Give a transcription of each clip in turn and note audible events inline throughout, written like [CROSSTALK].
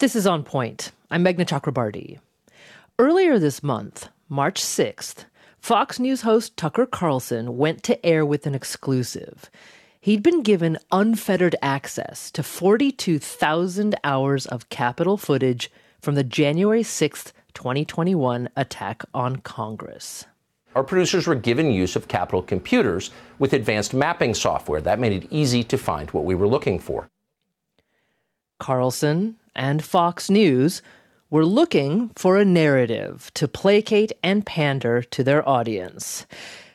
This is On Point. I'm Meghna Chakrabarti. Earlier this month, March 6th, Fox News host Tucker Carlson went to air with an exclusive. He'd been given unfettered access to 42,000 hours of Capitol footage from the January 6th, 2021 attack on Congress. Our producers were given use of Capitol computers with advanced mapping software. That made it easy to find what we were looking for. Carlson and Fox News were looking for a narrative to placate and pander to their audience,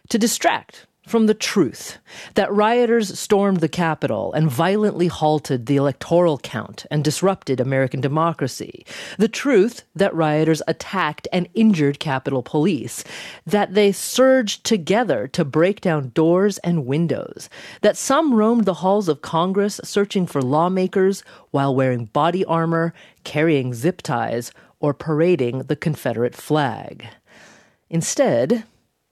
to distract from the truth that rioters stormed the Capitol and violently halted the electoral count and disrupted American democracy. The truth that rioters attacked and injured Capitol Police. That they surged together to break down doors and windows. That some roamed the halls of Congress searching for lawmakers while wearing body armor, carrying zip ties, or parading the Confederate flag. Instead,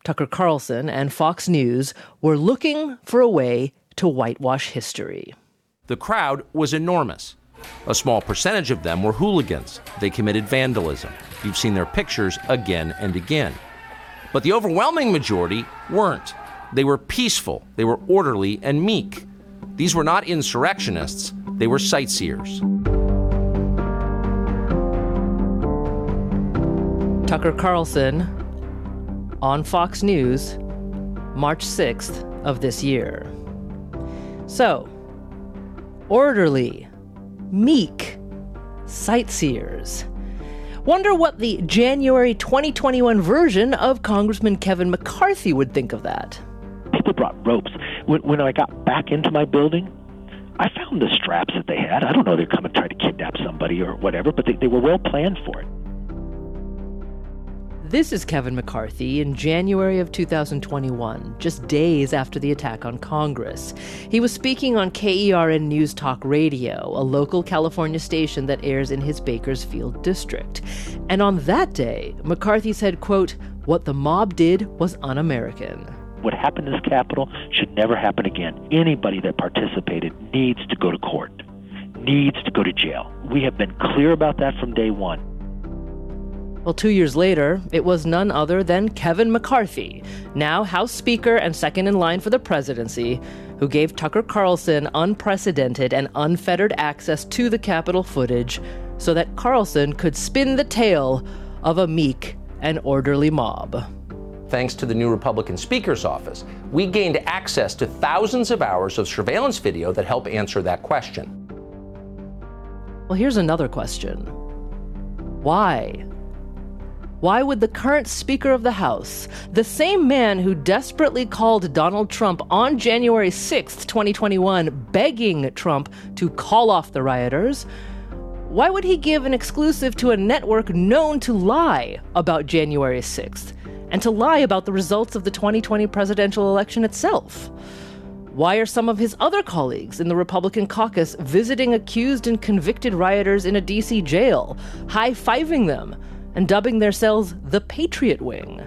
Tucker Carlson and Fox News were looking for a way to whitewash history. The crowd was enormous. A small percentage of them were hooligans. They committed vandalism. You've seen their pictures again and again. But the overwhelming majority weren't. They were peaceful, they were orderly and meek. These were not insurrectionists, they were sightseers. Tucker Carlson on Fox News, March 6th of this year. So, orderly, meek, sightseers. Wonder what the January 2021 version of Congressman Kevin McCarthy would think of that. People brought ropes. When, when I got back into my building, I found the straps that they had. I don't know they're coming to try to kidnap somebody or whatever, but they, they were well planned for it. This is Kevin McCarthy in January of 2021, just days after the attack on Congress. He was speaking on KERN News Talk Radio, a local California station that airs in his Bakersfield district. And on that day, McCarthy said, quote, "What the mob did was un-American." What happened in this Capitol should never happen again. Anybody that participated needs to go to court, needs to go to jail. We have been clear about that from day one. Well, two years later, it was none other than Kevin McCarthy, now House Speaker and second in line for the presidency, who gave Tucker Carlson unprecedented and unfettered access to the Capitol footage so that Carlson could spin the tale of a meek and orderly mob. Thanks to the new Republican Speaker's office, we gained access to thousands of hours of surveillance video that help answer that question. Well, here's another question Why why would the current Speaker of the House, the same man who desperately called Donald Trump on January 6, 2021, begging Trump to call off the rioters, why would he give an exclusive to a network known to lie about January 6th and to lie about the results of the 2020 presidential election itself? Why are some of his other colleagues in the Republican caucus visiting accused and convicted rioters in a DC jail, high fiving them? And dubbing themselves the Patriot Wing.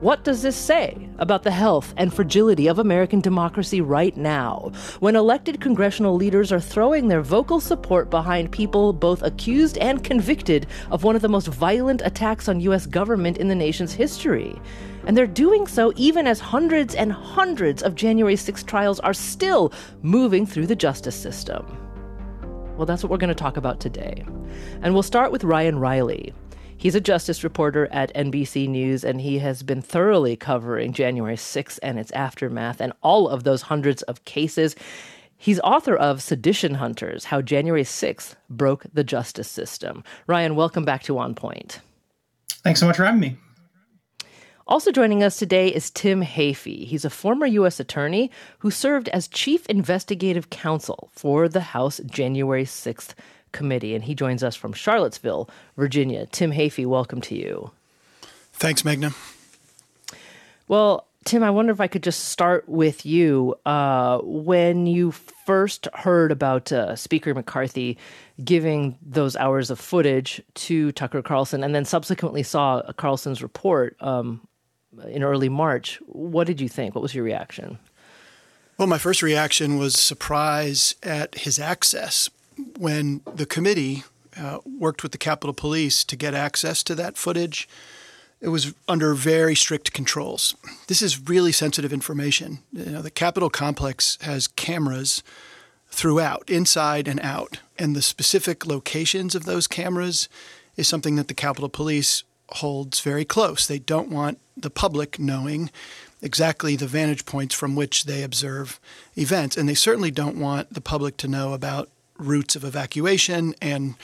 What does this say about the health and fragility of American democracy right now, when elected congressional leaders are throwing their vocal support behind people both accused and convicted of one of the most violent attacks on U.S. government in the nation's history? And they're doing so even as hundreds and hundreds of January 6 trials are still moving through the justice system. Well, that's what we're going to talk about today. And we'll start with Ryan Riley. He's a justice reporter at NBC News, and he has been thoroughly covering January 6th and its aftermath and all of those hundreds of cases. He's author of Sedition Hunters How January 6th Broke the Justice System. Ryan, welcome back to On Point. Thanks so much for having me. Also joining us today is Tim Heaphy. He's a former U.S. attorney who served as chief investigative counsel for the House January 6th committee, and he joins us from Charlottesville, Virginia. Tim Heaphy, welcome to you. Thanks, Meghna. Well, Tim, I wonder if I could just start with you. Uh, when you first heard about uh, Speaker McCarthy giving those hours of footage to Tucker Carlson and then subsequently saw Carlson's report um, in early March. What did you think? What was your reaction? Well, my first reaction was surprise at his access. when the committee uh, worked with the Capitol Police to get access to that footage, it was under very strict controls. This is really sensitive information. You know, the Capitol complex has cameras throughout, inside and out, and the specific locations of those cameras is something that the Capitol Police holds very close. They don't want the public knowing exactly the vantage points from which they observe events, and they certainly don't want the public to know about routes of evacuation and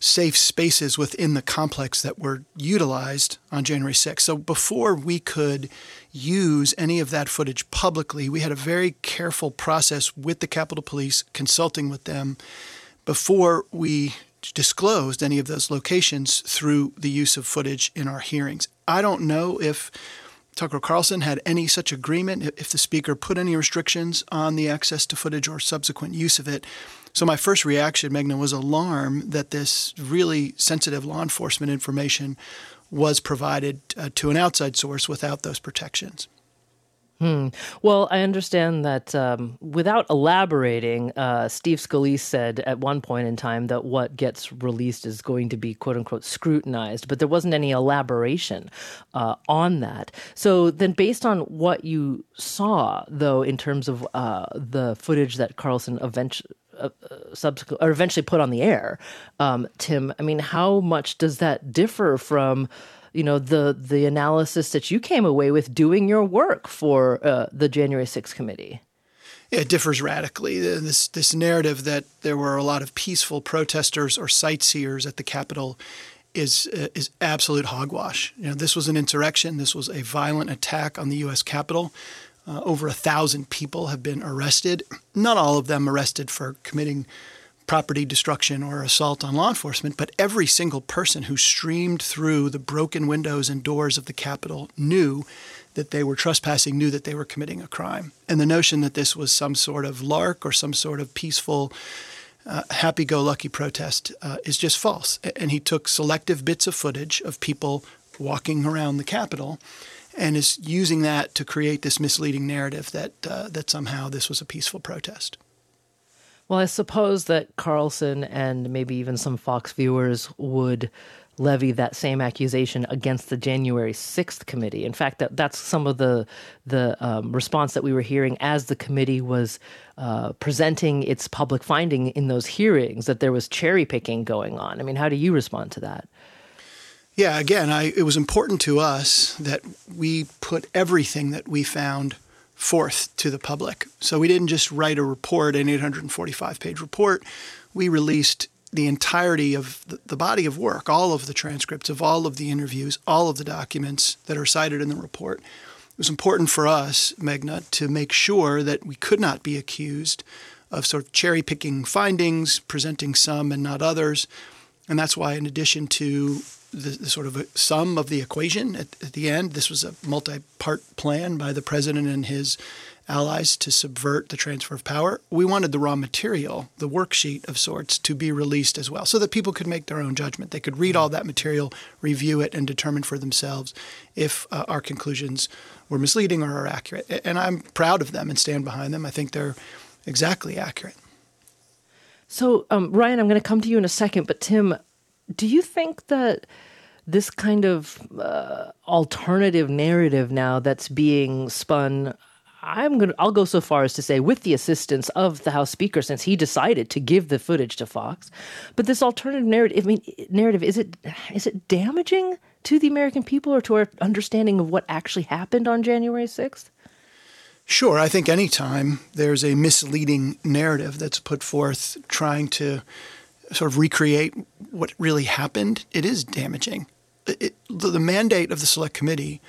safe spaces within the complex that were utilized on January 6th. So before we could use any of that footage publicly, we had a very careful process with the Capitol Police, consulting with them before we disclosed any of those locations through the use of footage in our hearings. I don't know if Tucker Carlson had any such agreement, if the speaker put any restrictions on the access to footage or subsequent use of it. So my first reaction, Meghna, was alarm that this really sensitive law enforcement information was provided uh, to an outside source without those protections. Hmm. Well, I understand that um, without elaborating, uh, Steve Scalise said at one point in time that what gets released is going to be quote unquote scrutinized, but there wasn't any elaboration uh, on that. So then, based on what you saw, though, in terms of uh, the footage that Carlson eventually uh, subsequent or eventually put on the air. Um, Tim, I mean, how much does that differ from? You know the the analysis that you came away with doing your work for uh, the January 6th committee. It differs radically. This this narrative that there were a lot of peaceful protesters or sightseers at the Capitol is uh, is absolute hogwash. You know, this was an insurrection. This was a violent attack on the U.S. Capitol. Uh, over a thousand people have been arrested. Not all of them arrested for committing property destruction or assault on law enforcement, but every single person who streamed through the broken windows and doors of the Capitol knew that they were trespassing, knew that they were committing a crime. And the notion that this was some sort of lark or some sort of peaceful, uh, happy go lucky protest uh, is just false. And he took selective bits of footage of people walking around the Capitol and is using that to create this misleading narrative that uh, that somehow this was a peaceful protest. Well, I suppose that Carlson and maybe even some Fox viewers would levy that same accusation against the January 6th committee. In fact, that, that's some of the the um, response that we were hearing as the committee was uh, presenting its public finding in those hearings that there was cherry picking going on. I mean, how do you respond to that? Yeah, again, I, it was important to us that we put everything that we found forth to the public. So we didn't just write a report, an 845 page report. We released the entirety of the, body of work, all of the transcripts of all of the interviews, all of the documents that are cited in the report. It was important for us, Meghna, to make sure that we could not be accused of sort of cherry picking findings, presenting some and not others. And that's why, in addition to the, the sort of sum of the equation at, at the end. This was a multi-part plan by the president and his allies to subvert the transfer of power. We wanted the raw material, the worksheet of sorts, to be released as well, so that people could make their own judgment. They could read all that material, review it, and determine for themselves if uh, our conclusions were misleading or are accurate. And I'm proud of them and stand behind them. I think they're exactly accurate. So, um, Ryan, I'm going to come to you in a second, but Tim, do you think that this kind of uh, alternative narrative now that's being spun I'm going to I'll go so far as to say with the assistance of the House Speaker since he decided to give the footage to Fox. But this alternative narrative I mean narrative is it is it damaging to the American people or to our understanding of what actually happened on January 6th? Sure, I think anytime there's a misleading narrative that's put forth trying to sort of recreate what really happened, it is damaging. It, the mandate of the select committee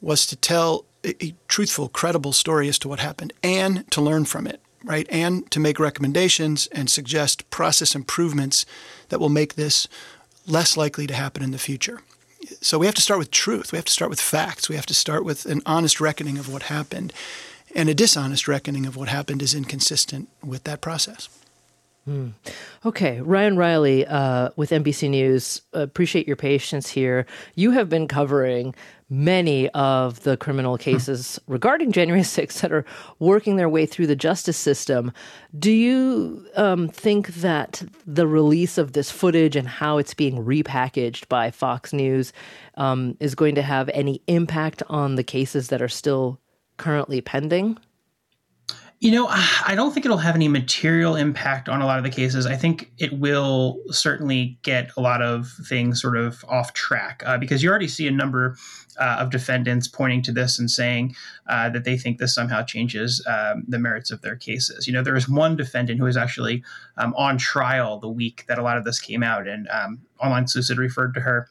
was to tell a, a truthful, credible story as to what happened and to learn from it, right? And to make recommendations and suggest process improvements that will make this less likely to happen in the future. So we have to start with truth. We have to start with facts. We have to start with an honest reckoning of what happened. And a dishonest reckoning of what happened is inconsistent with that process. Mm. Okay, Ryan Riley uh, with NBC News. Appreciate your patience here. You have been covering many of the criminal hmm. cases regarding January [LAUGHS] 6th that are working their way through the justice system. Do you um, think that the release of this footage and how it's being repackaged by Fox News um, is going to have any impact on the cases that are still currently pending? You know, I don't think it'll have any material impact on a lot of the cases. I think it will certainly get a lot of things sort of off track uh, because you already see a number uh, of defendants pointing to this and saying uh, that they think this somehow changes um, the merits of their cases. You know, there was one defendant who was actually um, on trial the week that a lot of this came out, and um, Online had referred to her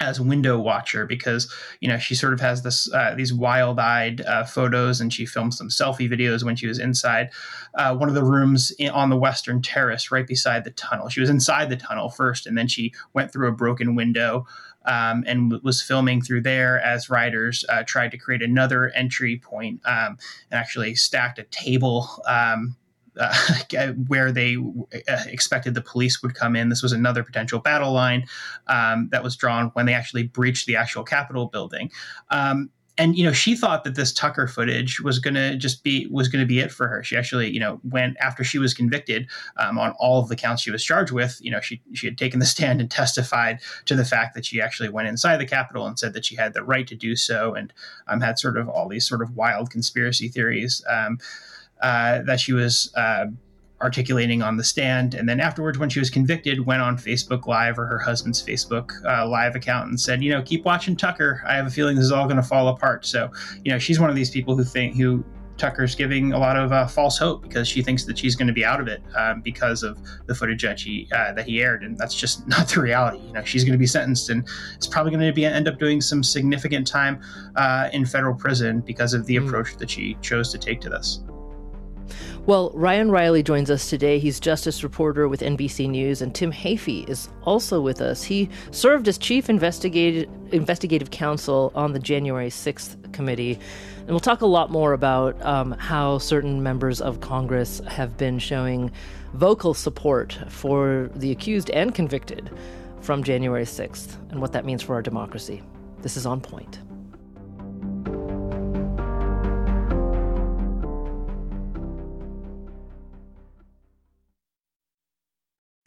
as window watcher because you know she sort of has this uh, these wild-eyed uh, photos and she filmed some selfie videos when she was inside uh, one of the rooms in, on the western terrace right beside the tunnel. She was inside the tunnel first and then she went through a broken window um, and w- was filming through there as riders uh, tried to create another entry point um, and actually stacked a table um, [LAUGHS] uh, where they uh, expected the police would come in. This was another potential battle line um, that was drawn when they actually breached the actual Capitol building. Um, and you know she thought that this Tucker footage was going to just be was going to be it for her. She actually you know went after she was convicted um, on all of the counts she was charged with. You know she she had taken the stand and testified to the fact that she actually went inside the Capitol and said that she had the right to do so, and um, had sort of all these sort of wild conspiracy theories. Um, uh, that she was uh, articulating on the stand. And then afterwards, when she was convicted, went on Facebook Live or her husband's Facebook uh, Live account and said, you know, keep watching Tucker. I have a feeling this is all going to fall apart. So, you know, she's one of these people who think who Tucker's giving a lot of uh, false hope because she thinks that she's going to be out of it um, because of the footage that he uh, that he aired, and that's just [LAUGHS] not the reality. You know, she's going to be sentenced, and it's probably going to be end up doing some significant time uh, in federal prison because of the mm. approach that she chose to take to this. Well, Ryan Riley joins us today. He's justice reporter with NBC News, and Tim Heaphy is also with us. He served as chief investigative investigative counsel on the January 6th committee. And we'll talk a lot more about um, how certain members of Congress have been showing vocal support for the accused and convicted from January 6th and what that means for our democracy. This is On Point.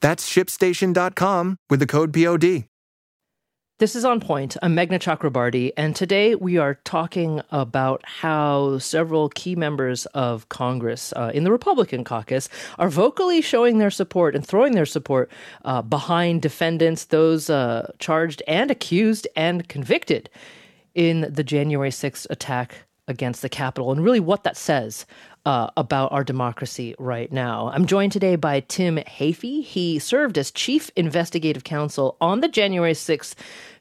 That's shipstation.com with the code POD. This is On Point. I'm Meghna Chakrabarti, and today we are talking about how several key members of Congress uh, in the Republican caucus are vocally showing their support and throwing their support uh, behind defendants, those uh, charged and accused and convicted in the January 6th attack against the Capitol, and really what that says uh, about our democracy right now. I'm joined today by Tim Heaphy. He served as chief investigative counsel on the January 6th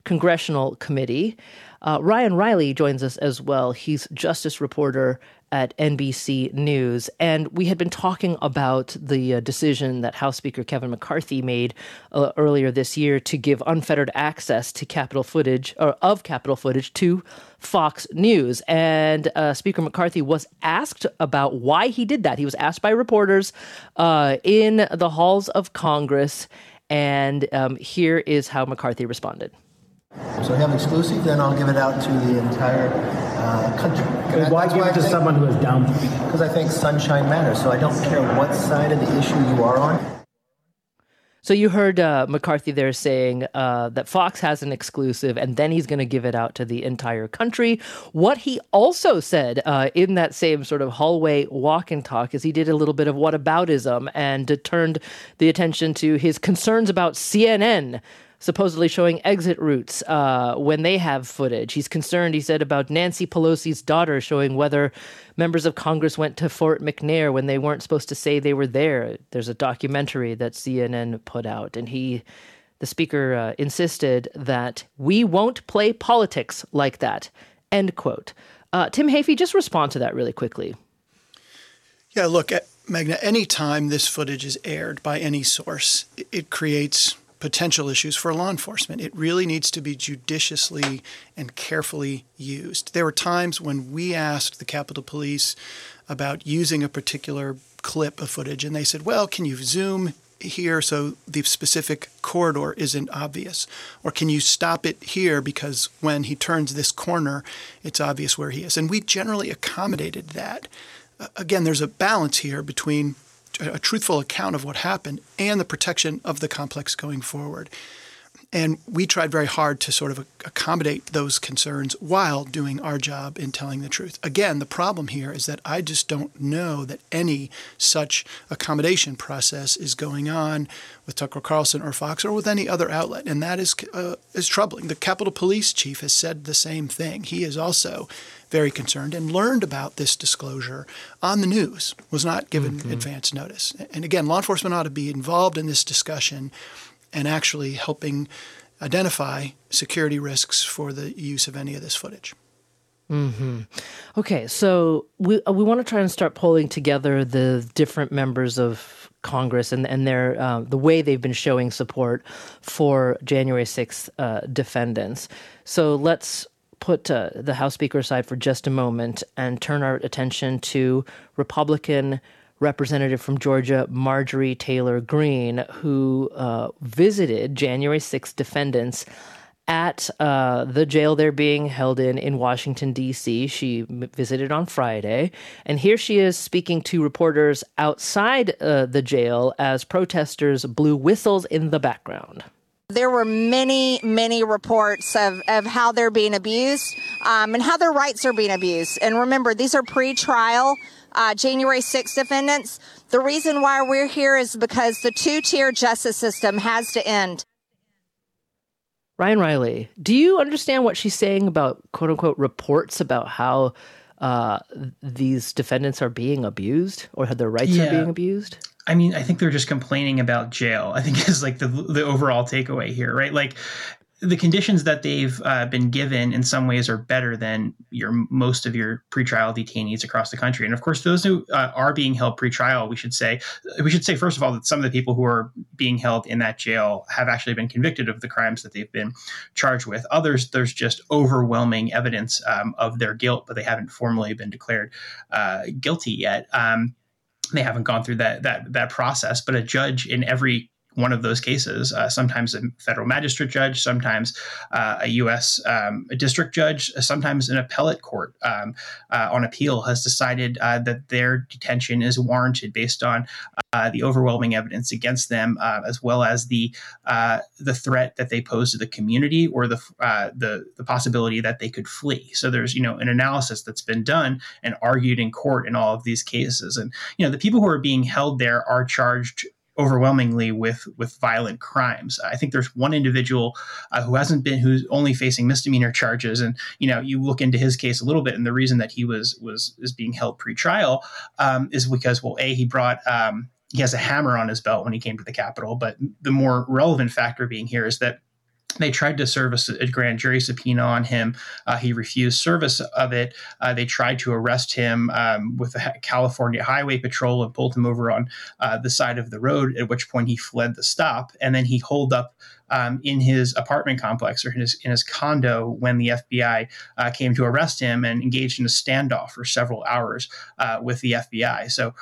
Congressional Committee. Uh, Ryan Riley joins us as well. He's justice reporter at NBC News. And we had been talking about the uh, decision that House Speaker Kevin McCarthy made uh, earlier this year to give unfettered access to Capitol footage or of Capitol footage to Fox News. And uh, Speaker McCarthy was asked about why he did that. He was asked by reporters uh, in the halls of Congress. And um, here is how McCarthy responded. So I have exclusive, then I'll give it out to the entire uh, country. I, why give it to someone who is down? Because I think sunshine matters. So I don't care what side of the issue you are on. So you heard uh, McCarthy there saying uh, that Fox has an exclusive, and then he's going to give it out to the entire country. What he also said uh, in that same sort of hallway walk and talk is he did a little bit of whataboutism and turned the attention to his concerns about CNN supposedly showing exit routes uh, when they have footage. He's concerned, he said, about Nancy Pelosi's daughter showing whether members of Congress went to Fort McNair when they weren't supposed to say they were there. There's a documentary that CNN put out, and he. The speaker uh, insisted that we won't play politics like that. End quote. Uh, Tim Heaphy, just respond to that really quickly. Yeah, look, Meghna, anytime this footage is aired by any source, it creates potential issues for law enforcement. It really needs to be judiciously and carefully used. There were times when we asked the Capitol Police about using a particular clip of footage, and they said, Well, can you zoom here so the specific corridor isn't obvious? Or can you stop it here because when he turns this corner, it's obvious where he is? And we generally accommodated that. Again, there's a balance here between a truthful account of what happened and the protection of the complex going forward. And we tried very hard to sort of accommodate those concerns while doing our job in telling the truth. Again, the problem here is that I just don't know that any such accommodation process is going on with Tucker Carlson or Fox or with any other outlet, and that is uh, is troubling. The Capitol Police Chief has said the same thing. He is also very concerned and learned about this disclosure on the news, was not given mm-hmm. advance notice. And again, law enforcement ought to be involved in this discussion and actually helping identify security risks for the use of any of this footage. Hmm. Okay, so we uh, we want to try and start pulling together the different members of Congress and and their uh, the way they've been showing support for January sixth uh, defendants. So let's put uh, the House Speaker aside for just a moment and turn our attention to Republican representative from Georgia, Marjorie Taylor Greene, who uh, visited January 6 defendants at uh, the jail they're being held in in Washington, D.C. She visited on Friday. And here she is speaking to reporters outside uh, the jail as protesters blew whistles in the background. There were many, many reports of, of how they're being abused um, and how their rights are being abused. And remember, these are pre trial uh, January 6 defendants. The reason why we're here is because the two tier justice system has to end. Ryan Riley, do you understand what she's saying about quote unquote reports about how uh, these defendants are being abused or how their rights yeah. are being abused? I mean, I think they're just complaining about jail. I think is like the the overall takeaway here, right? Like the conditions that they've uh, been given in some ways are better than your most of your pretrial detainees across the country. And of course, those who uh, are being held pretrial, we should say, we should say first of all that some of the people who are being held in that jail have actually been convicted of the crimes that they've been charged with. Others, there's just overwhelming evidence um, of their guilt, but they haven't formally been declared uh, guilty yet. Um, they haven't gone through that that that process, but a judge in every one of those cases, uh, sometimes a federal magistrate judge, sometimes uh, a U.S. Um, a district judge, sometimes an appellate court um, uh, on appeal has decided uh, that their detention is warranted based on uh, the overwhelming evidence against them, as well as the the threat that they pose to the community or the the the possibility that they could flee. So there's you know an analysis that's been done and argued in court in all of these cases, and you know the people who are being held there are charged overwhelmingly with with violent crimes. I think there's one individual uh, who hasn't been who's only facing misdemeanor charges, and you know you look into his case a little bit, and the reason that he was was is being held pre-trial um, is because well, a he brought. Um, he has a hammer on his belt when he came to the Capitol, but the more relevant factor being here is that they tried to service a grand jury subpoena on him. Uh, he refused service of it. Uh, they tried to arrest him um, with the California Highway Patrol and pulled him over on uh, the side of the road, at which point he fled the stop. And then he holed up um, in his apartment complex or in his, in his condo when the FBI uh, came to arrest him and engaged in a standoff for several hours uh, with the FBI. So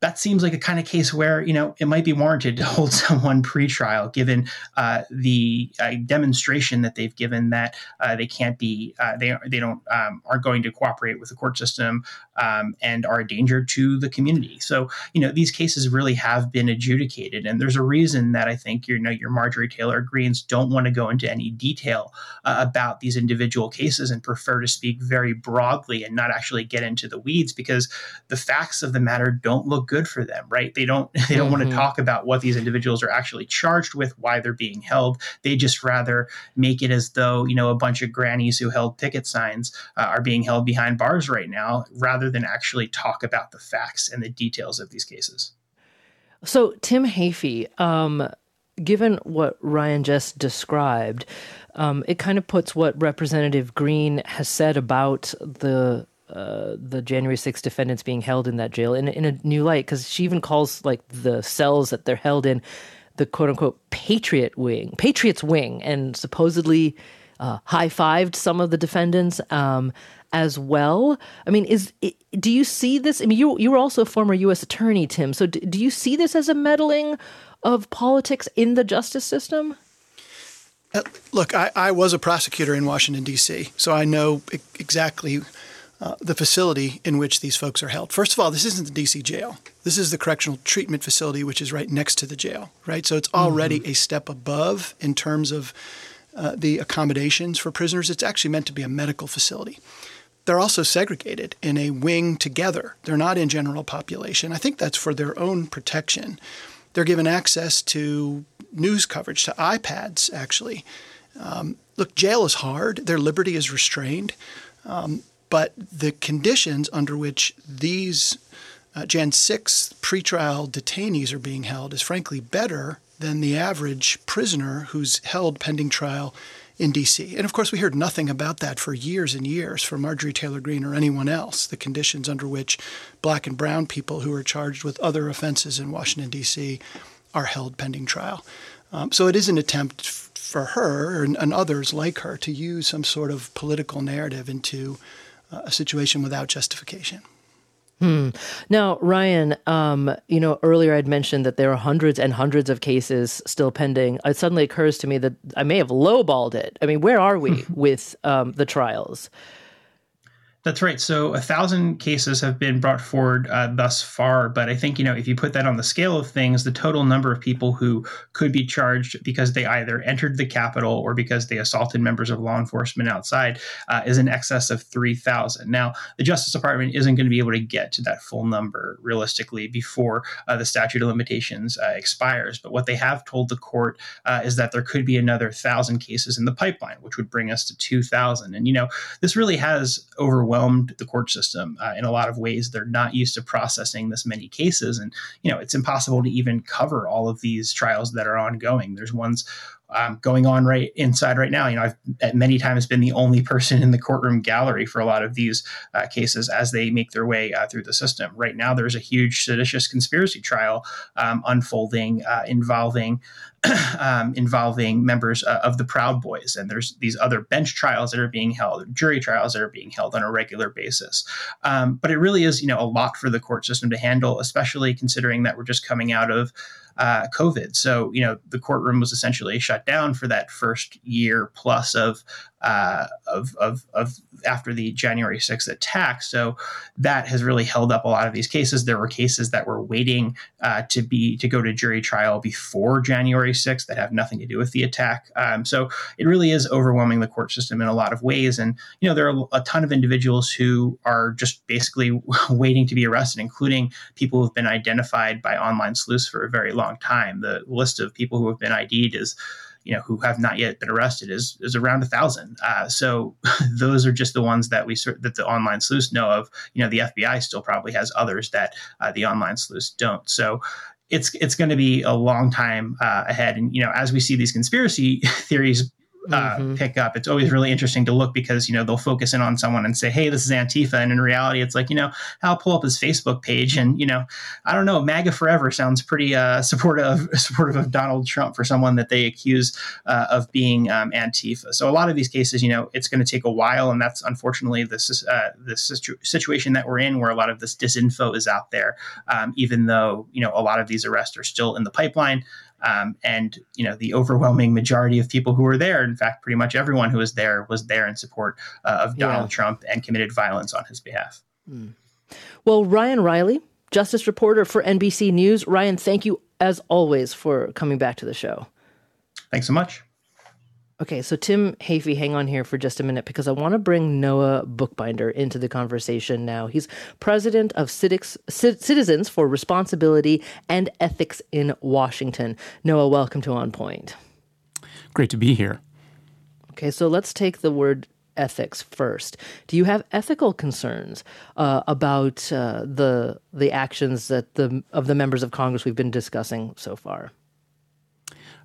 that seems like a kind of case where you know it might be warranted to [LAUGHS] hold someone pre-trial, given uh, the uh, demonstration that they've given that uh, they can't be uh, they they don't um, are going to cooperate with the court system um, and are a danger to the community. So you know these cases really have been adjudicated, and there's a reason that I think you know your Marjorie Taylor Greenes don't want to go into any detail uh, about these individual cases and prefer to speak very broadly and not actually get into the weeds because the facts of the matter don't look good for them, right? They don't [LAUGHS] they don't mm-hmm. want to talk about what these individuals are actually charged with, why they're being held. They just rather make it as though you know a bunch of grannies who held ticket signs uh, are being held behind bars right now, rather than actually talk about the facts and the details of these cases. So Tim Heaphy, um, given what Ryan just described, um, it kind of puts what Representative Greene has said about the uh, the January 6 defendants being held in that jail in, in a new light because she even calls like the cells that they're held in the quote unquote Patriot wing, Patriots wing, and supposedly uh, high fived some of the defendants um, as well. I mean, is do you see this? I mean, you you were also a former U.S. attorney, Tim. So do, do you see this as a meddling of politics in the justice system? Uh, look, I, I was a prosecutor in Washington D.C., so I know exactly uh, the facility in which these folks are held. First of all, this isn't the DC jail. This is the correctional treatment facility, which is right next to the jail, right? So it's already mm-hmm. a step above in terms of uh, the accommodations for prisoners. It's actually meant to be a medical facility. They're also segregated in a wing together. They're not in general population. I think that's for their own protection. They're given access to news coverage, to iPads, actually. Um, look, jail is hard. Their liberty is restrained. Um, but the conditions under which these uh, Jan 6 pretrial detainees are being held is frankly better than the average prisoner who's held pending trial in D.C. And of course, we heard nothing about that for years and years from Marjorie Taylor Greene or anyone else, the conditions under which black and brown people who are charged with other offenses in Washington, D.C. are held pending trial. Um, so it is an attempt for her and, and, others like her to use some sort of political narrative into a situation without justification. Hmm. Now, Ryan, um, you know, earlier I'd mentioned that there are hundreds and hundreds of cases still pending. It suddenly occurs to me that I may have lowballed it. I mean, where are we [LAUGHS] with um, the trials? That's right. So a thousand cases have been brought forward uh, thus far, but I think you know if you put that on the scale of things, the total number of people who could be charged because they either entered the Capitol or because they assaulted members of law enforcement outside uh, is in excess of three thousand. Now, the Justice Department isn't going to be able to get to that full number realistically before uh, the statute of limitations uh, expires. But what they have told the court uh, is that there could be another thousand cases in the pipeline, which would bring us to two thousand. And you know, this really has overwhelmed overwhelmed the court system uh, in a lot of ways. They're not used to processing this many cases, and you know it's impossible to even cover all of these trials that are ongoing. There's ones um, going on right inside right now. You know, I've at many times been the only person in the courtroom gallery for a lot of these uh, cases as they make their way uh, through the system. Right now, there's a huge seditious conspiracy trial um, unfolding uh, involving [CLEARS THROAT] um, involving members uh, of the Proud Boys, and there's these other bench trials that are being held, jury trials that are being held on a regular basis. Um, but it really is, you know, a lot for the court system to handle, especially considering that we're just coming out of uh, COVID. So, you know, the courtroom was essentially shut down for that first year plus of uh, of, of, of after the January 6th attack. So that has really held up a lot of these cases. There were cases that were waiting uh, to be to go to jury trial before January 6th that have nothing to do with the attack. Um, so it really is overwhelming the court system in a lot of ways. And you know there are a ton of individuals who are just basically [LAUGHS] waiting to be arrested, including people who have been identified by online sleuths for a very long time. The list of people who have been ID'd is you know who have not yet been arrested is is around a thousand. Uh, so [LAUGHS] those are just the ones that we that the online sleuths know of. You know, the FBI still probably has others that uh, the online sleuths don't. So it's it's going to be a long time uh, ahead. And you know, as we see these conspiracy [LAUGHS] theories uh, mm-hmm. pick up. It's always really interesting to look because you know they'll focus in on someone and say, "Hey, this is Antifa," and in reality, it's like you know I'll pull up his Facebook page and you know I don't know MAGA forever sounds pretty uh, [LAUGHS] supportive supportive of Donald Trump for someone that they accuse uh, of being um, Antifa. So a lot of these cases, you know, it's going to take a while, and that's unfortunately this uh, this situ- situation that we're in, where a lot of this disinfo is out there, um, even though you know a lot of these arrests are still in the pipeline. Um, and you know the overwhelming majority of people who were there, in fact, pretty much everyone who was there was there in support uh, of Donald yeah. Trump and committed violence on his behalf. Mm. Well, Ryan Riley, justice reporter for NBC News. Ryan, thank you as always for coming back to the show. Thanks so much. Okay, so Tim Heaphy, hang on here for just a minute because I want to bring Noah Bookbinder into the conversation now. He's president of Citizens for Responsibility and Ethics in Washington. Noah, welcome to On Point. Great to be here. Okay, so let's take the word ethics first. Do you have ethical concerns uh, about uh, the the actions that the of the members of Congress we've been discussing so far?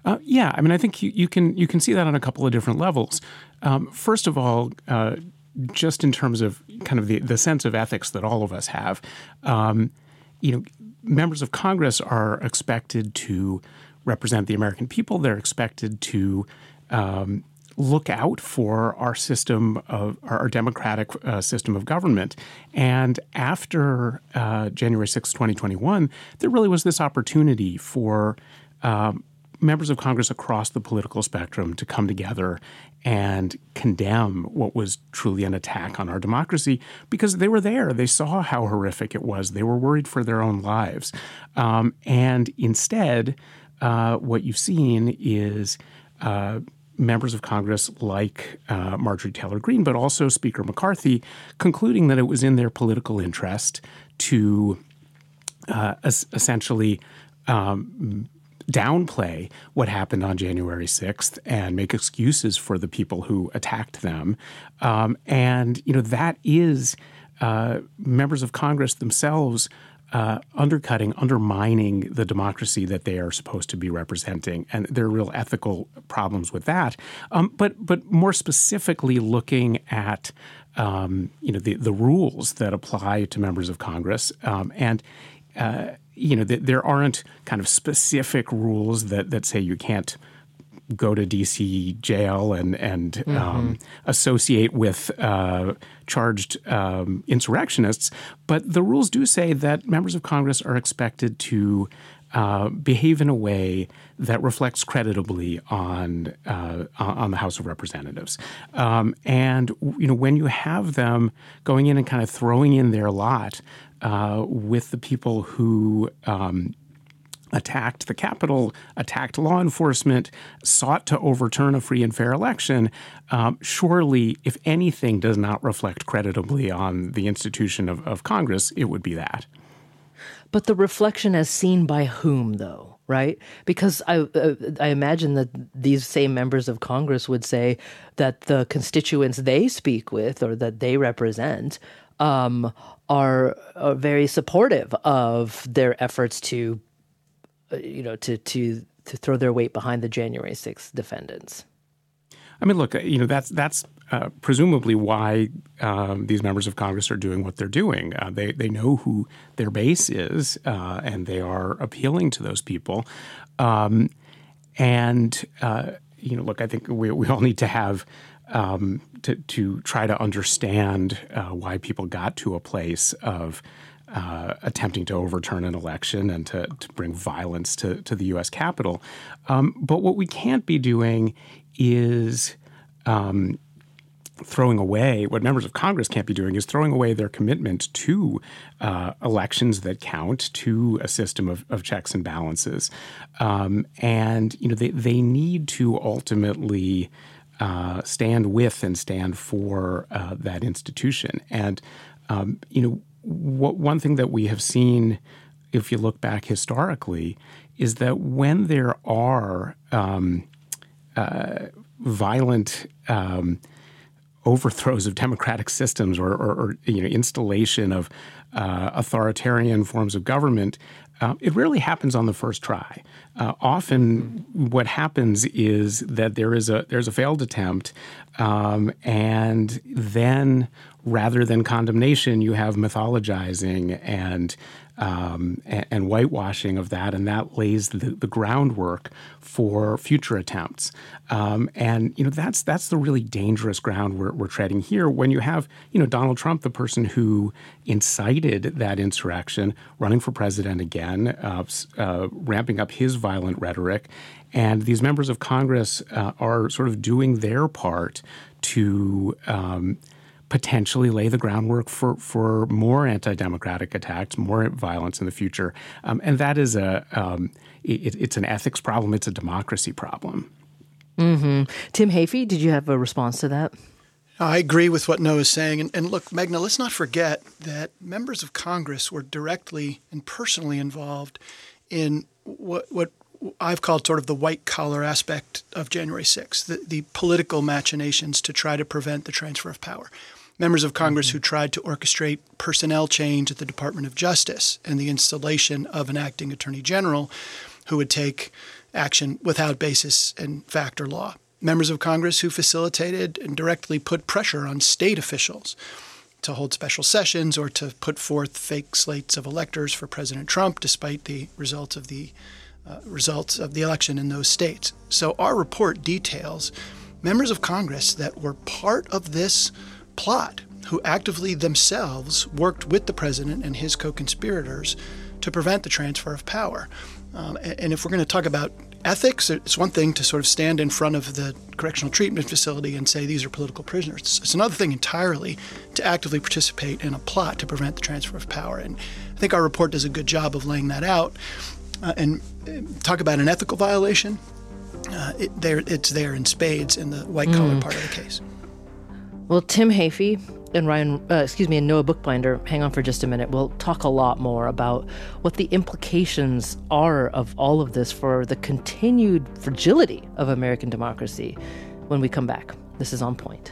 Uh, yeah, I mean, I think you, you, can you can see that on a couple of different levels. Um, first of all, uh, just in terms of kind of the, the sense of ethics that all of us have, um, you know, members of Congress are expected to represent the American people. They're expected to um, look out for our system of our democratic uh, system of government. And after uh, January 6, 2021, there really was this opportunity for um, members of Congress across the political spectrum to come together and condemn what was truly an attack on our democracy because they were there. They saw how horrific it was. They were worried for their own lives. Um, and instead, uh, what you've seen is uh, members of Congress like uh, Marjorie Taylor Greene, but also Speaker McCarthy, concluding that it was in their political interest to uh, essentially um, downplay what happened on January 6th and make excuses for the people who attacked them. Um, and, you know, that is uh, members of Congress themselves uh, undercutting, undermining the democracy that they are supposed to be representing, and there are real ethical problems with that. Um, but but more specifically, looking at um, you know the the rules that apply to members of Congress, um, and uh, you know, th- there aren't kind of specific rules that that say you can't go to DC jail and and mm-hmm. um, associate with uh, charged um, insurrectionists, but the rules do say that members of Congress are expected to uh, behave in a way that reflects creditably on uh, on the House of Representatives. Um, and you know, when you have them going in and kind of throwing in their lot uh, with the people who. Um, attacked the Capitol, attacked law enforcement, sought to overturn a free and fair election, um, surely, if anything does not reflect creditably on the institution of, of Congress, it would be that. But the reflection as seen by whom, though? Right, because I uh, I imagine that these same members of Congress would say that the constituents they speak with or that they represent um, are, are very supportive of their efforts to, uh, you know, to to to throw their weight behind the January 6th defendants. I mean, look, you know, that's that's uh, presumably why um, these members of Congress are doing what they're doing. Uh, they they know who their base is, uh, and they are appealing to those people. Um, and uh, you know, look, I think we we all need to have. Um, to, to try to understand uh, why people got to a place of uh, attempting to overturn an election and to, to bring violence to, to the U.S. Capitol. Um, but what we can't be doing is um, throwing away what members of Congress can't be doing is throwing away their commitment to uh, elections that count, to a system of, of checks and balances, um, and you know they they need to ultimately. Uh, stand with and stand for uh, that institution, and um, you know one thing that we have seen, if you look back historically, is that when there are um, uh, violent um, overthrows of democratic systems or, or, or, you know installation of uh, authoritarian forms of government, uh, it rarely happens on the first try. Uh, often, what happens is that there is a there's a failed attempt, um, and then rather than condemnation, you have mythologizing and um, and, and, whitewashing of that, and that lays the, the groundwork for future attempts. Um, and you know that's that's the really dangerous ground we're, we're treading here. When you have you know Donald Trump, the person who incited that insurrection, running for president again, uh, uh, ramping up his violent rhetoric, and these members of Congress uh, are sort of doing their part to. Um, potentially lay the groundwork for, for more anti-democratic attacks, more violence in the future. Um, and that is a um, it, it's an ethics problem. It's a democracy problem. Mm-hmm. Tim Heaphy, did you have a response to that? I agree with what Noah is saying. And, and, look, Meghna, let's not forget that members of Congress were directly and personally involved in what, what I've called sort of the white collar aspect of January 6th, the, the political machinations to try to prevent the transfer of power members of Congress who tried to orchestrate personnel change at the Department of Justice and the installation of an acting attorney general who would take action without basis in fact or law. Members of Congress who facilitated and directly put pressure on state officials to hold special sessions or to put forth fake slates of electors for President Trump, despite the results of the uh, results of the election in those states. So our report details members of Congress that were part of this plot who actively themselves worked with the president and his co conspirators to prevent the transfer of power. Um, and if we're going to talk about ethics, it's one thing to sort of stand in front of the correctional treatment facility and say these are political prisoners. It's another thing entirely to actively participate in a plot to prevent the transfer of power. And I think our report does a good job of laying that out. Uh, and uh, talk about an ethical violation. Uh, it, there, it's there in spades in the white collar mm. part of the case. Well, Tim Heaphy and Ryan, uh, excuse me, and Noah Bookbinder, hang on for just a minute. We'll talk a lot more about what the implications are of all of this for the continued fragility of American democracy when we come back. This is On Point.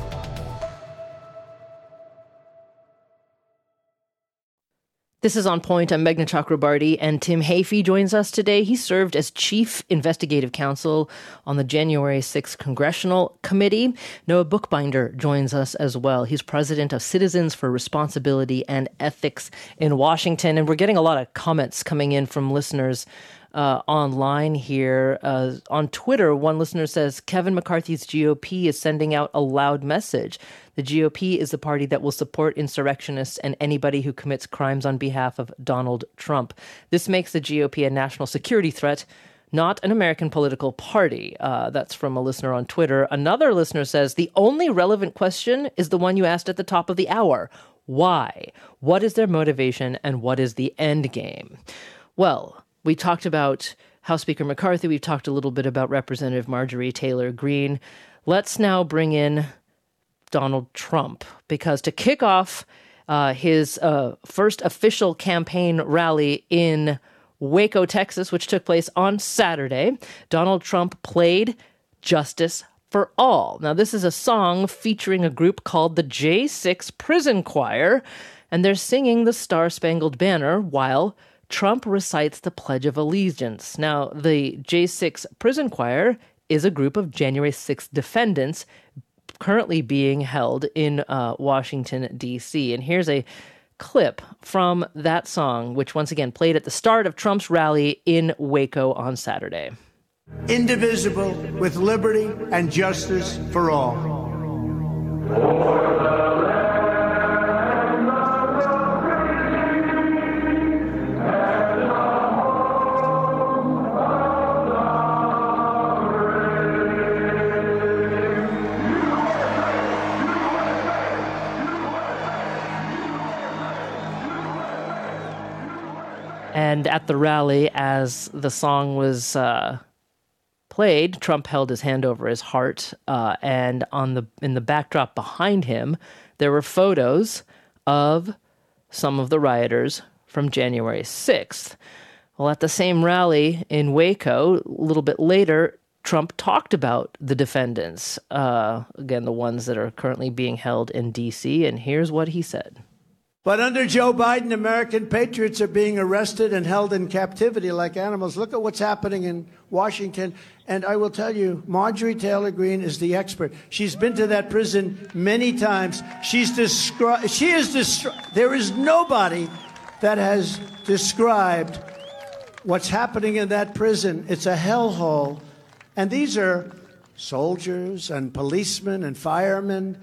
This is On Point. I'm Meghna Chakrabarti, and Tim Heaphy joins us today. He served as Chief Investigative Counsel on the January 6th Congressional Committee. Noah Bookbinder joins us as well. He's president of Citizens for Responsibility and Ethics in Washington. And we're getting a lot of comments coming in from listeners uh, online here. Uh, on Twitter, one listener says Kevin McCarthy's GOP is sending out a loud message. The GOP is the party that will support insurrectionists and anybody who commits crimes on behalf of Donald Trump. This makes the GOP a national security threat not an American political party. Uh, that's from a listener on Twitter. Another listener says the only relevant question is the one you asked at the top of the hour why? What is their motivation and what is the end game? Well, we talked about House Speaker McCarthy. We've talked a little bit about Representative Marjorie Taylor Greene. Let's now bring in Donald Trump because to kick off uh, his uh, first official campaign rally in Waco, Texas, which took place on Saturday, Donald Trump played Justice for All. Now, this is a song featuring a group called the J6 Prison Choir, and they're singing the Star Spangled Banner while Trump recites the Pledge of Allegiance. Now, the J6 Prison Choir is a group of January 6th defendants currently being held in uh, Washington, D.C. And here's a clip from that song, which once again played at the start of Trump's rally in Waco on Saturday. Indivisible with liberty and justice for all. At the rally, as the song was uh, played, Trump held his hand over his heart, uh, and on the in the backdrop behind him, there were photos of some of the rioters from January 6th. Well, at the same rally in Waco, a little bit later, Trump talked about the defendants, uh, again, the ones that are currently being held in D.C., and here's what he said. But under Joe Biden, American patriots are being arrested and held in captivity like animals. Look at what's happening in Washington. And I will tell you, Marjorie Taylor Greene is the expert. She's been to that prison many times. She's described, she is described, there is nobody that has described what's happening in that prison. It's a hellhole. And these are soldiers and policemen and firemen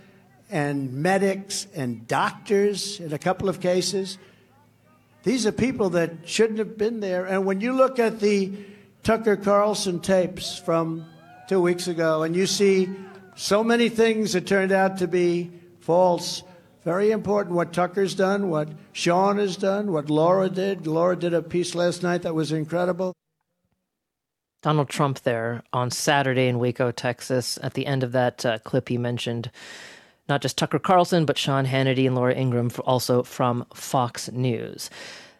and medics and doctors in a couple of cases. These are people that shouldn't have been there. And when you look at the Tucker Carlson tapes from two weeks ago and you see so many things that turned out to be false, very important what Tucker's done, what Sean has done, what Laura did. Laura did a piece last night that was incredible. Donald Trump there on Saturday in Waco, Texas. At the end of that uh, clip, he mentioned not just Tucker Carlson, but Sean Hannity and Laura Ingraham, also from Fox News.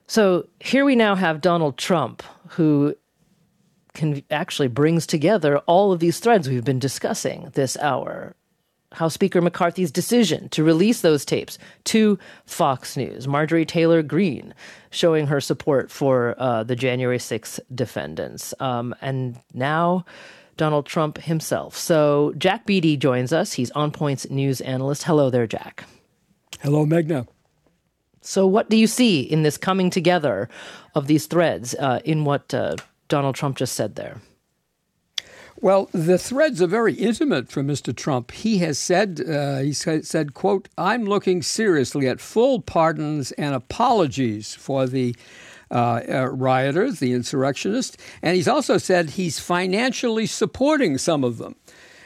So here we now have Donald Trump, who can actually brings together all of these threads we've been discussing this hour. House Speaker McCarthy's decision to release those tapes to Fox News. Marjorie Taylor Greene showing her support for uh, the January 6th defendants. Um, and now Donald Trump himself. So Jack Beatty joins us. He's On Point's news analyst. Hello there, Jack. Hello, Meghna. So, what do you see in this coming together of these threads uh, in what uh, Donald Trump just said there? Well, the threads are very intimate for Mr. Trump. He has said, uh, he said, quote, I'm looking seriously at full pardons and apologies for the uh, uh, rioters, the insurrectionists, and he's also said he's financially supporting some of them.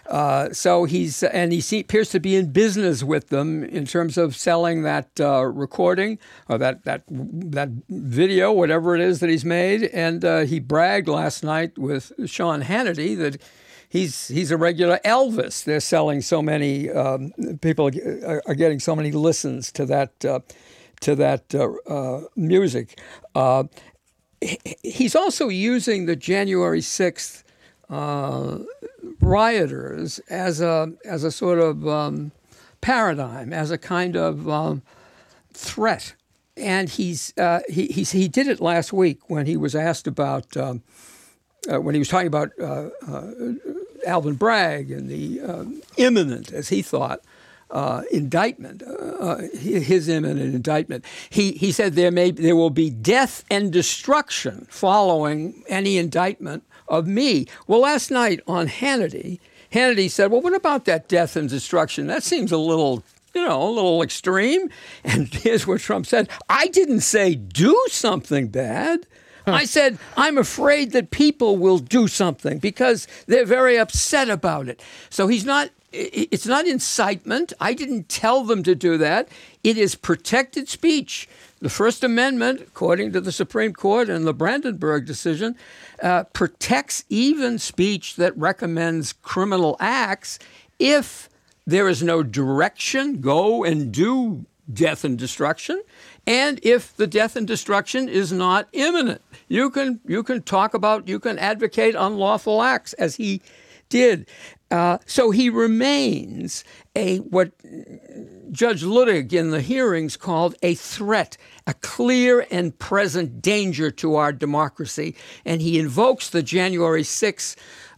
Uh, so he's and he appears to be in business with them in terms of selling that uh, recording or that that that video, whatever it is that he's made. And uh, he bragged last night with Sean Hannity that he's he's a regular Elvis. They're selling so many um, people are getting so many listens to that uh, to that uh, uh, music. Uh, he's also using the January 6th rioters as a, as a sort of um, paradigm, as a kind of um, threat. And he's, uh, he, he's, he did it last week when he was asked about, um, uh, when he was talking about uh, Alvin Bragg and the imminent, as he thought, uh, indictment, uh, his imminent indictment. He, he said there may there will be death and destruction following any indictment of me. Well, last night on Hannity, Hannity said, "Well, what about that death and destruction? That seems a little." You know, a little extreme. [LAUGHS] And here's what Trump said I didn't say do something bad. I said, I'm afraid that people will do something because they're very upset about it. So he's not it's not incitement. I didn't tell them to do that. It is protected speech. The First Amendment, according to the Supreme Court and the Brandenburg decision, uh, protects even speech that recommends criminal acts if there is no direction, go and do death and destruction, and if the death and destruction is not imminent. You can you can talk about you can advocate unlawful acts as he did. Uh, so he remains a what Judge Luttig in the hearings called a threat, a clear and present danger to our democracy, and he invokes the January 6th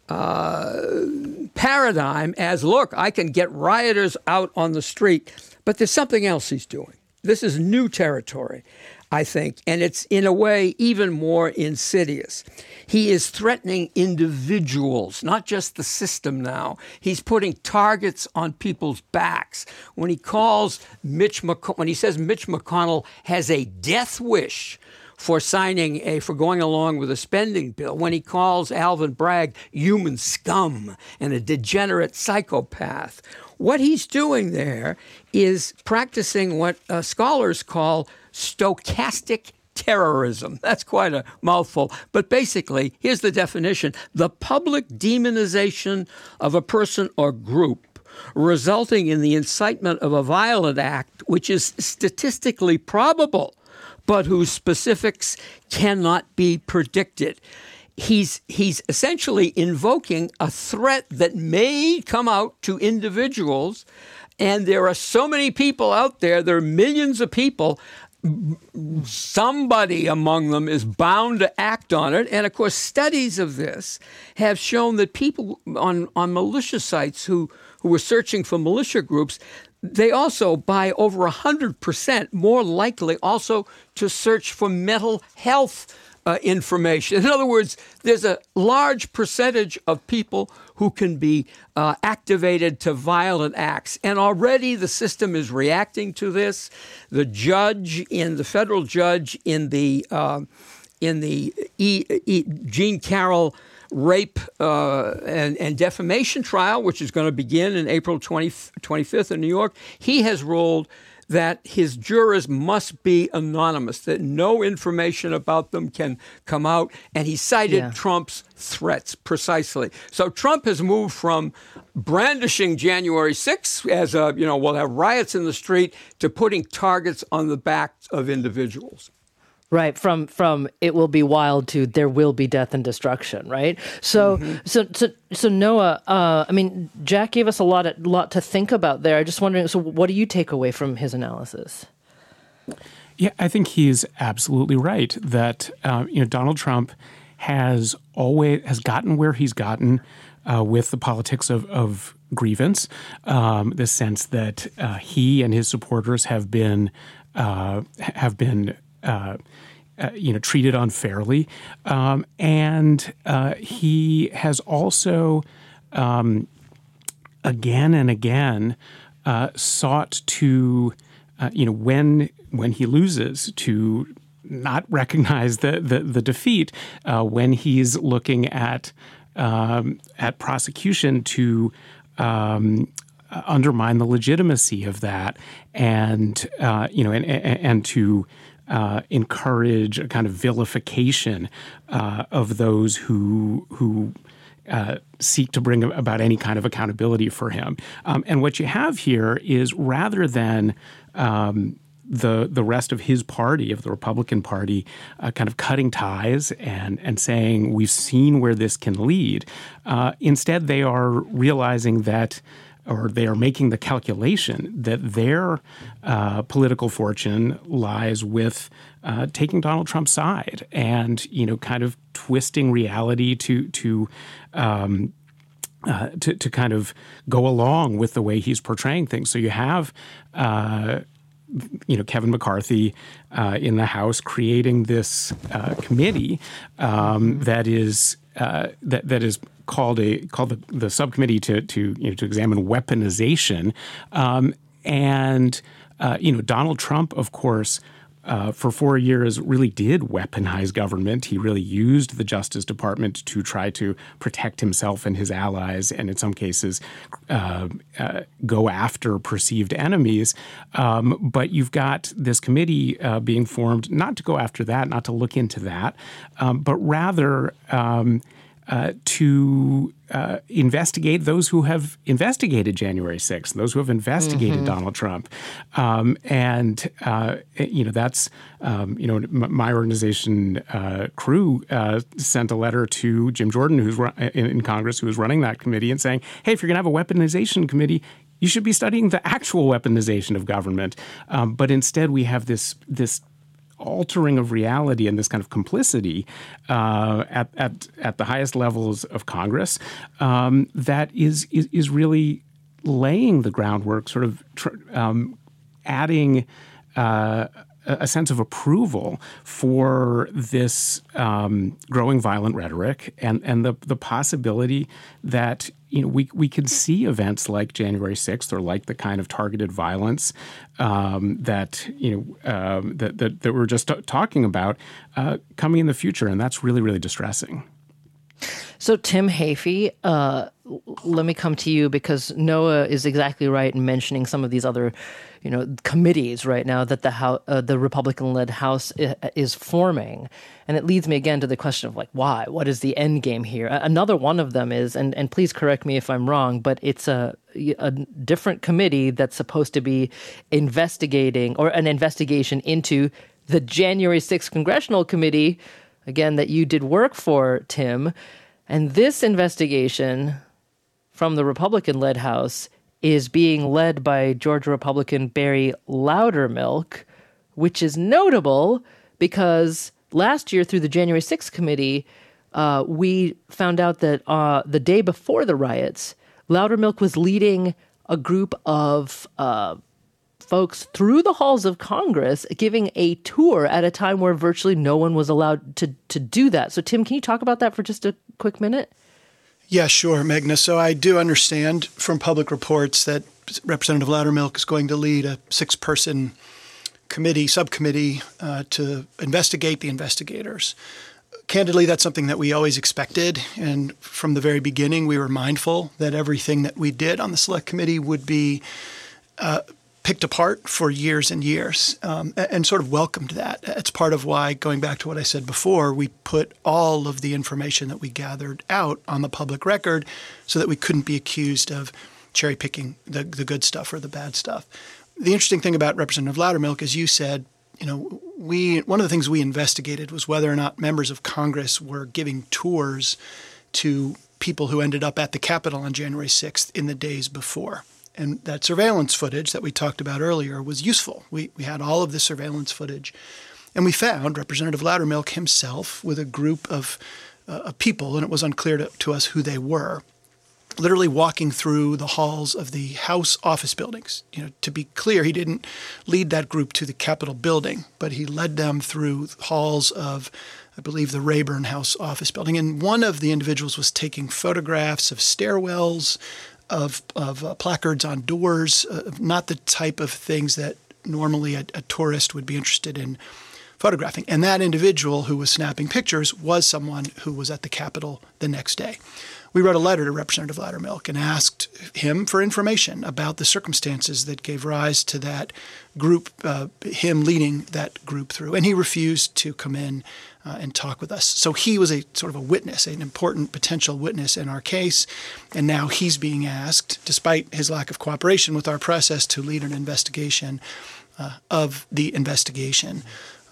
uh, paradigm as look, I can get rioters out on the street, but there's something else he's doing. This is new territory. I think, and it's in a way even more insidious. He is threatening individuals, not just the system now. He's putting targets on people's backs. When he calls Mitch McC- when he says Mitch McConnell has a death wish for signing a for going along with a spending bill when he calls Alvin Bragg human scum and a degenerate psychopath. What he's doing there is practicing what uh, scholars call stochastic terrorism. [LAUGHS] That's quite a mouthful. But basically, here's the definition the public demonization of a person or group resulting in the incitement of a violent act which is statistically probable, but whose specifics cannot be predicted. He's, he's essentially invoking a threat that may come out to individuals. And there are so many people out there, there are millions of people somebody among them is bound to act on it. And of course, studies of this have shown that people on, on militia sites who, who were searching for militia groups, they also, by over 100%, more likely also to search for mental health uh, information. In other words, there's a large percentage of people who can be uh, activated to violent acts. And already the system is reacting to this. The judge in the federal judge in the uh, in the e, e, Jean Carroll rape uh, and, and, defamation trial, which is going to begin in April 20, 25th in New York, he has ruled that his jurors must be anonymous, that no information about them can come out. And he cited yeah. Trump's threats precisely. So Trump has moved from brandishing January 6th as a, you know, we'll have riots in the street to putting targets on the backs of individuals. Right from from it will be wild to there will be death and destruction. Right. So mm-hmm. so so so Noah. Uh, I mean, Jack gave us a lot a lot to think about there. I just wondering. So, what do you take away from his analysis? Yeah, I think he's absolutely right that uh, you know Donald Trump has always has gotten where he's gotten uh, with the politics of, of grievance, um, the sense that uh, he and his supporters have been uh, have been uh, uh, you know, treated unfairly, um, and uh, he has also, um, again and again, uh, sought to, uh, you know, when when he loses, to not recognize the the, the defeat uh, when he's looking at um, at prosecution to. Um, undermine the legitimacy of that, and you know, and, and to uh, encourage a kind of vilification uh, of those who who uh, seek to bring about any kind of accountability for him. Um, and what you have here is rather than um, the the rest of his party, of the Republican Party, uh, kind of cutting ties and and saying we've seen where this can lead. Uh, instead, they are realizing that or they are making the calculation that their uh, political fortune lies with uh, taking Donald Trump's side and you know kind of twisting reality to to um, uh, to, to kind of go along with the way he's portraying things. So you have uh, you know Kevin McCarthy uh, in the House creating this uh, committee um, that is uh, that that is called a called the, the subcommittee to to you know to examine weaponization, um, and uh, you know Donald Trump, of course. Uh, for four years, really did weaponize government. He really used the Justice Department to try to protect himself and his allies, and in some cases, uh, uh, go after perceived enemies. Um, but you've got this committee uh, being formed not to go after that, not to look into that, um, but rather. Uh, to uh, investigate those who have investigated January 6th, those who have investigated mm-hmm. Donald Trump. Um, and, uh, you know, that's, um, you know, my organization uh, CREW uh, sent a letter to Jim Jordan, who's in, in Congress, who was running that committee, and saying, hey, if you're going to have a weaponization committee, you should be studying the actual weaponization of government. Um, but instead, we have this this altering of reality and this kind of complicity uh, at, at, at the highest levels of Congress um, that is, is, is really laying the groundwork, sort of tr- um, adding. Uh, a sense of approval for this um, growing violent rhetoric and, and the, the possibility that you know, we, we could see events like January 6th or like the kind of targeted violence um, that, you know, um, that, that, that, we're just t- talking about uh, coming in the future. And that's really, really distressing. So, Tim Heaphy, uh, let me come to you because Noah is exactly right in mentioning some of these other, you know, committees right now that the House, uh, the Republican-led House is forming, and it leads me again to the question of like, why? What is the end game here? Another one of them is, and and please correct me if I'm wrong, but it's a a different committee that's supposed to be investigating or an investigation into the January 6th congressional committee, again that you did work for, Tim and this investigation from the Republican led House is being led by Georgia Republican Barry Loudermilk, which is notable because last year through the January 6th committee, uh, we found out that uh, the day before the riots, Loudermilk was leading a group of uh, folks through the halls of Congress, giving a tour at a time where virtually no one was allowed to to do that. So, Tim, can you talk about that for just a quick minute? Yeah, sure, Meghna. So I do understand from public reports that Representative Loudermilk is going to lead a six-person committee, subcommittee, uh, to investigate the investigators. Candidly, that's something that we always expected. And from the very beginning, we were mindful that everything that we did on the select committee would be uh, picked apart for years and years um, and sort of welcomed that. It's part of why, going back to what I said before, we put all of the information that we gathered out on the public record so that we couldn't be accused of cherry picking the, the good stuff or the bad stuff. The interesting thing about Representative Loudermilk, as you said, you know, we one of the things we investigated was whether or not members of Congress were giving tours to people who ended up at the Capitol on January 6th in the days before. And that surveillance footage that we talked about earlier was useful. We, we had all of the surveillance footage. And we found Representative Loudermilk himself with a group of, uh, people, and it was unclear to, to us who they were, literally walking through the halls of the House office buildings. You know, to be clear, he didn't lead that group to the Capitol building, but he led them through halls of, I believe, the Rayburn House office building. And one of the individuals was taking photographs of stairwells, of, of uh, placards on doors, uh, not the type of things that normally a, a, tourist would be interested in photographing. And that individual who was snapping pictures was someone who was at the Capitol the next day. We wrote a letter to Representative Loudermilk and asked him for information about the circumstances that gave rise to that group, uh, him leading that group through. And he refused to come in uh, and talk with us. So he was a sort of a witness, an important potential witness in our case. And now he's being asked, despite his lack of cooperation with our process, to lead an investigation uh, of the investigation.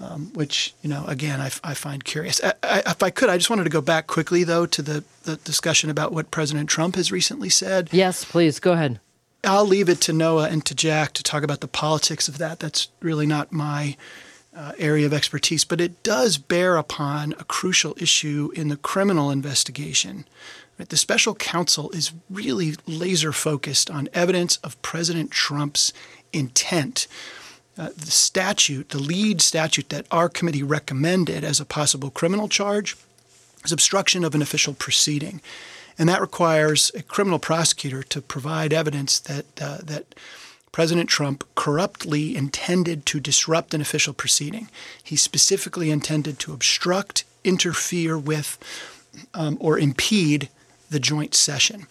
Um, which you know again I, I find curious. I, I, if I could, I just wanted to go back quickly though to the, the discussion about what President Trump has recently said. Yes, please go ahead. I'll leave it to Noah and to Jack to talk about the politics of that. That's really not my uh, area of expertise, but it does bear upon a crucial issue in the criminal investigation. Right? The special counsel is really laser focused on evidence of President Trump's intent. Uh, the statute, the lead statute that our committee recommended as a possible criminal charge, is obstruction of an official proceeding. And that requires a criminal prosecutor to provide evidence that, uh, that President Trump corruptly intended to disrupt an official proceeding. He specifically intended to obstruct, interfere with, um, or impede the joint session.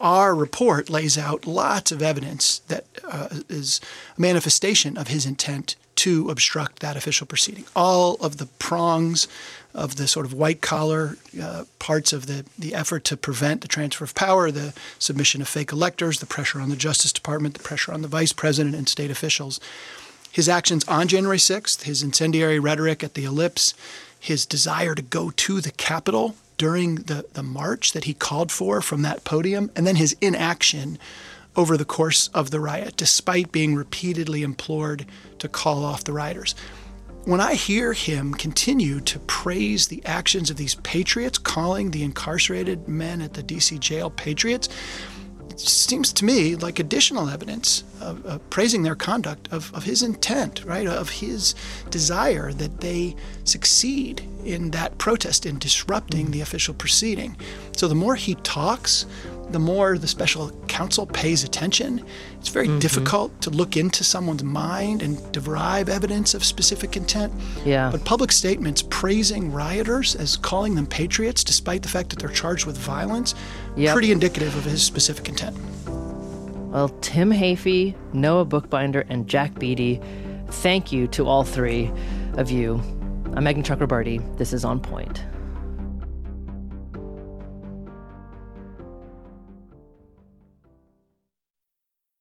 Our report lays out lots of evidence that uh, is a manifestation of his intent to obstruct that official proceeding. All of the prongs of the sort of white collar uh, parts of the, the effort to prevent the transfer of power, the submission of fake electors, the pressure on the Justice Department, the pressure on the vice president and state officials. His actions on January 6th, his incendiary rhetoric at the ellipse, his desire to go to the Capitol during the, the march that he called for from that podium, and then his inaction over the course of the riot, despite being repeatedly implored to call off the rioters when I hear him continue to praise the actions of these patriots, calling the incarcerated men at the DC jail patriots, it seems to me like additional evidence of, of praising their conduct, of, of his intent, right, of his desire that they succeed in that protest in disrupting the official proceeding. So the more he talks, the more the special counsel pays attention. It's very mm-hmm. difficult to look into someone's mind and derive evidence of specific intent. Yeah. But public statements praising rioters as calling them patriots, despite the fact that they're charged with violence, yep. pretty indicative of his specific intent. Well, Tim Heaphy, Noah Bookbinder, and Jack Beatty, thank you to all three of you. I'm Meghna Chakrabarti. This is On Point.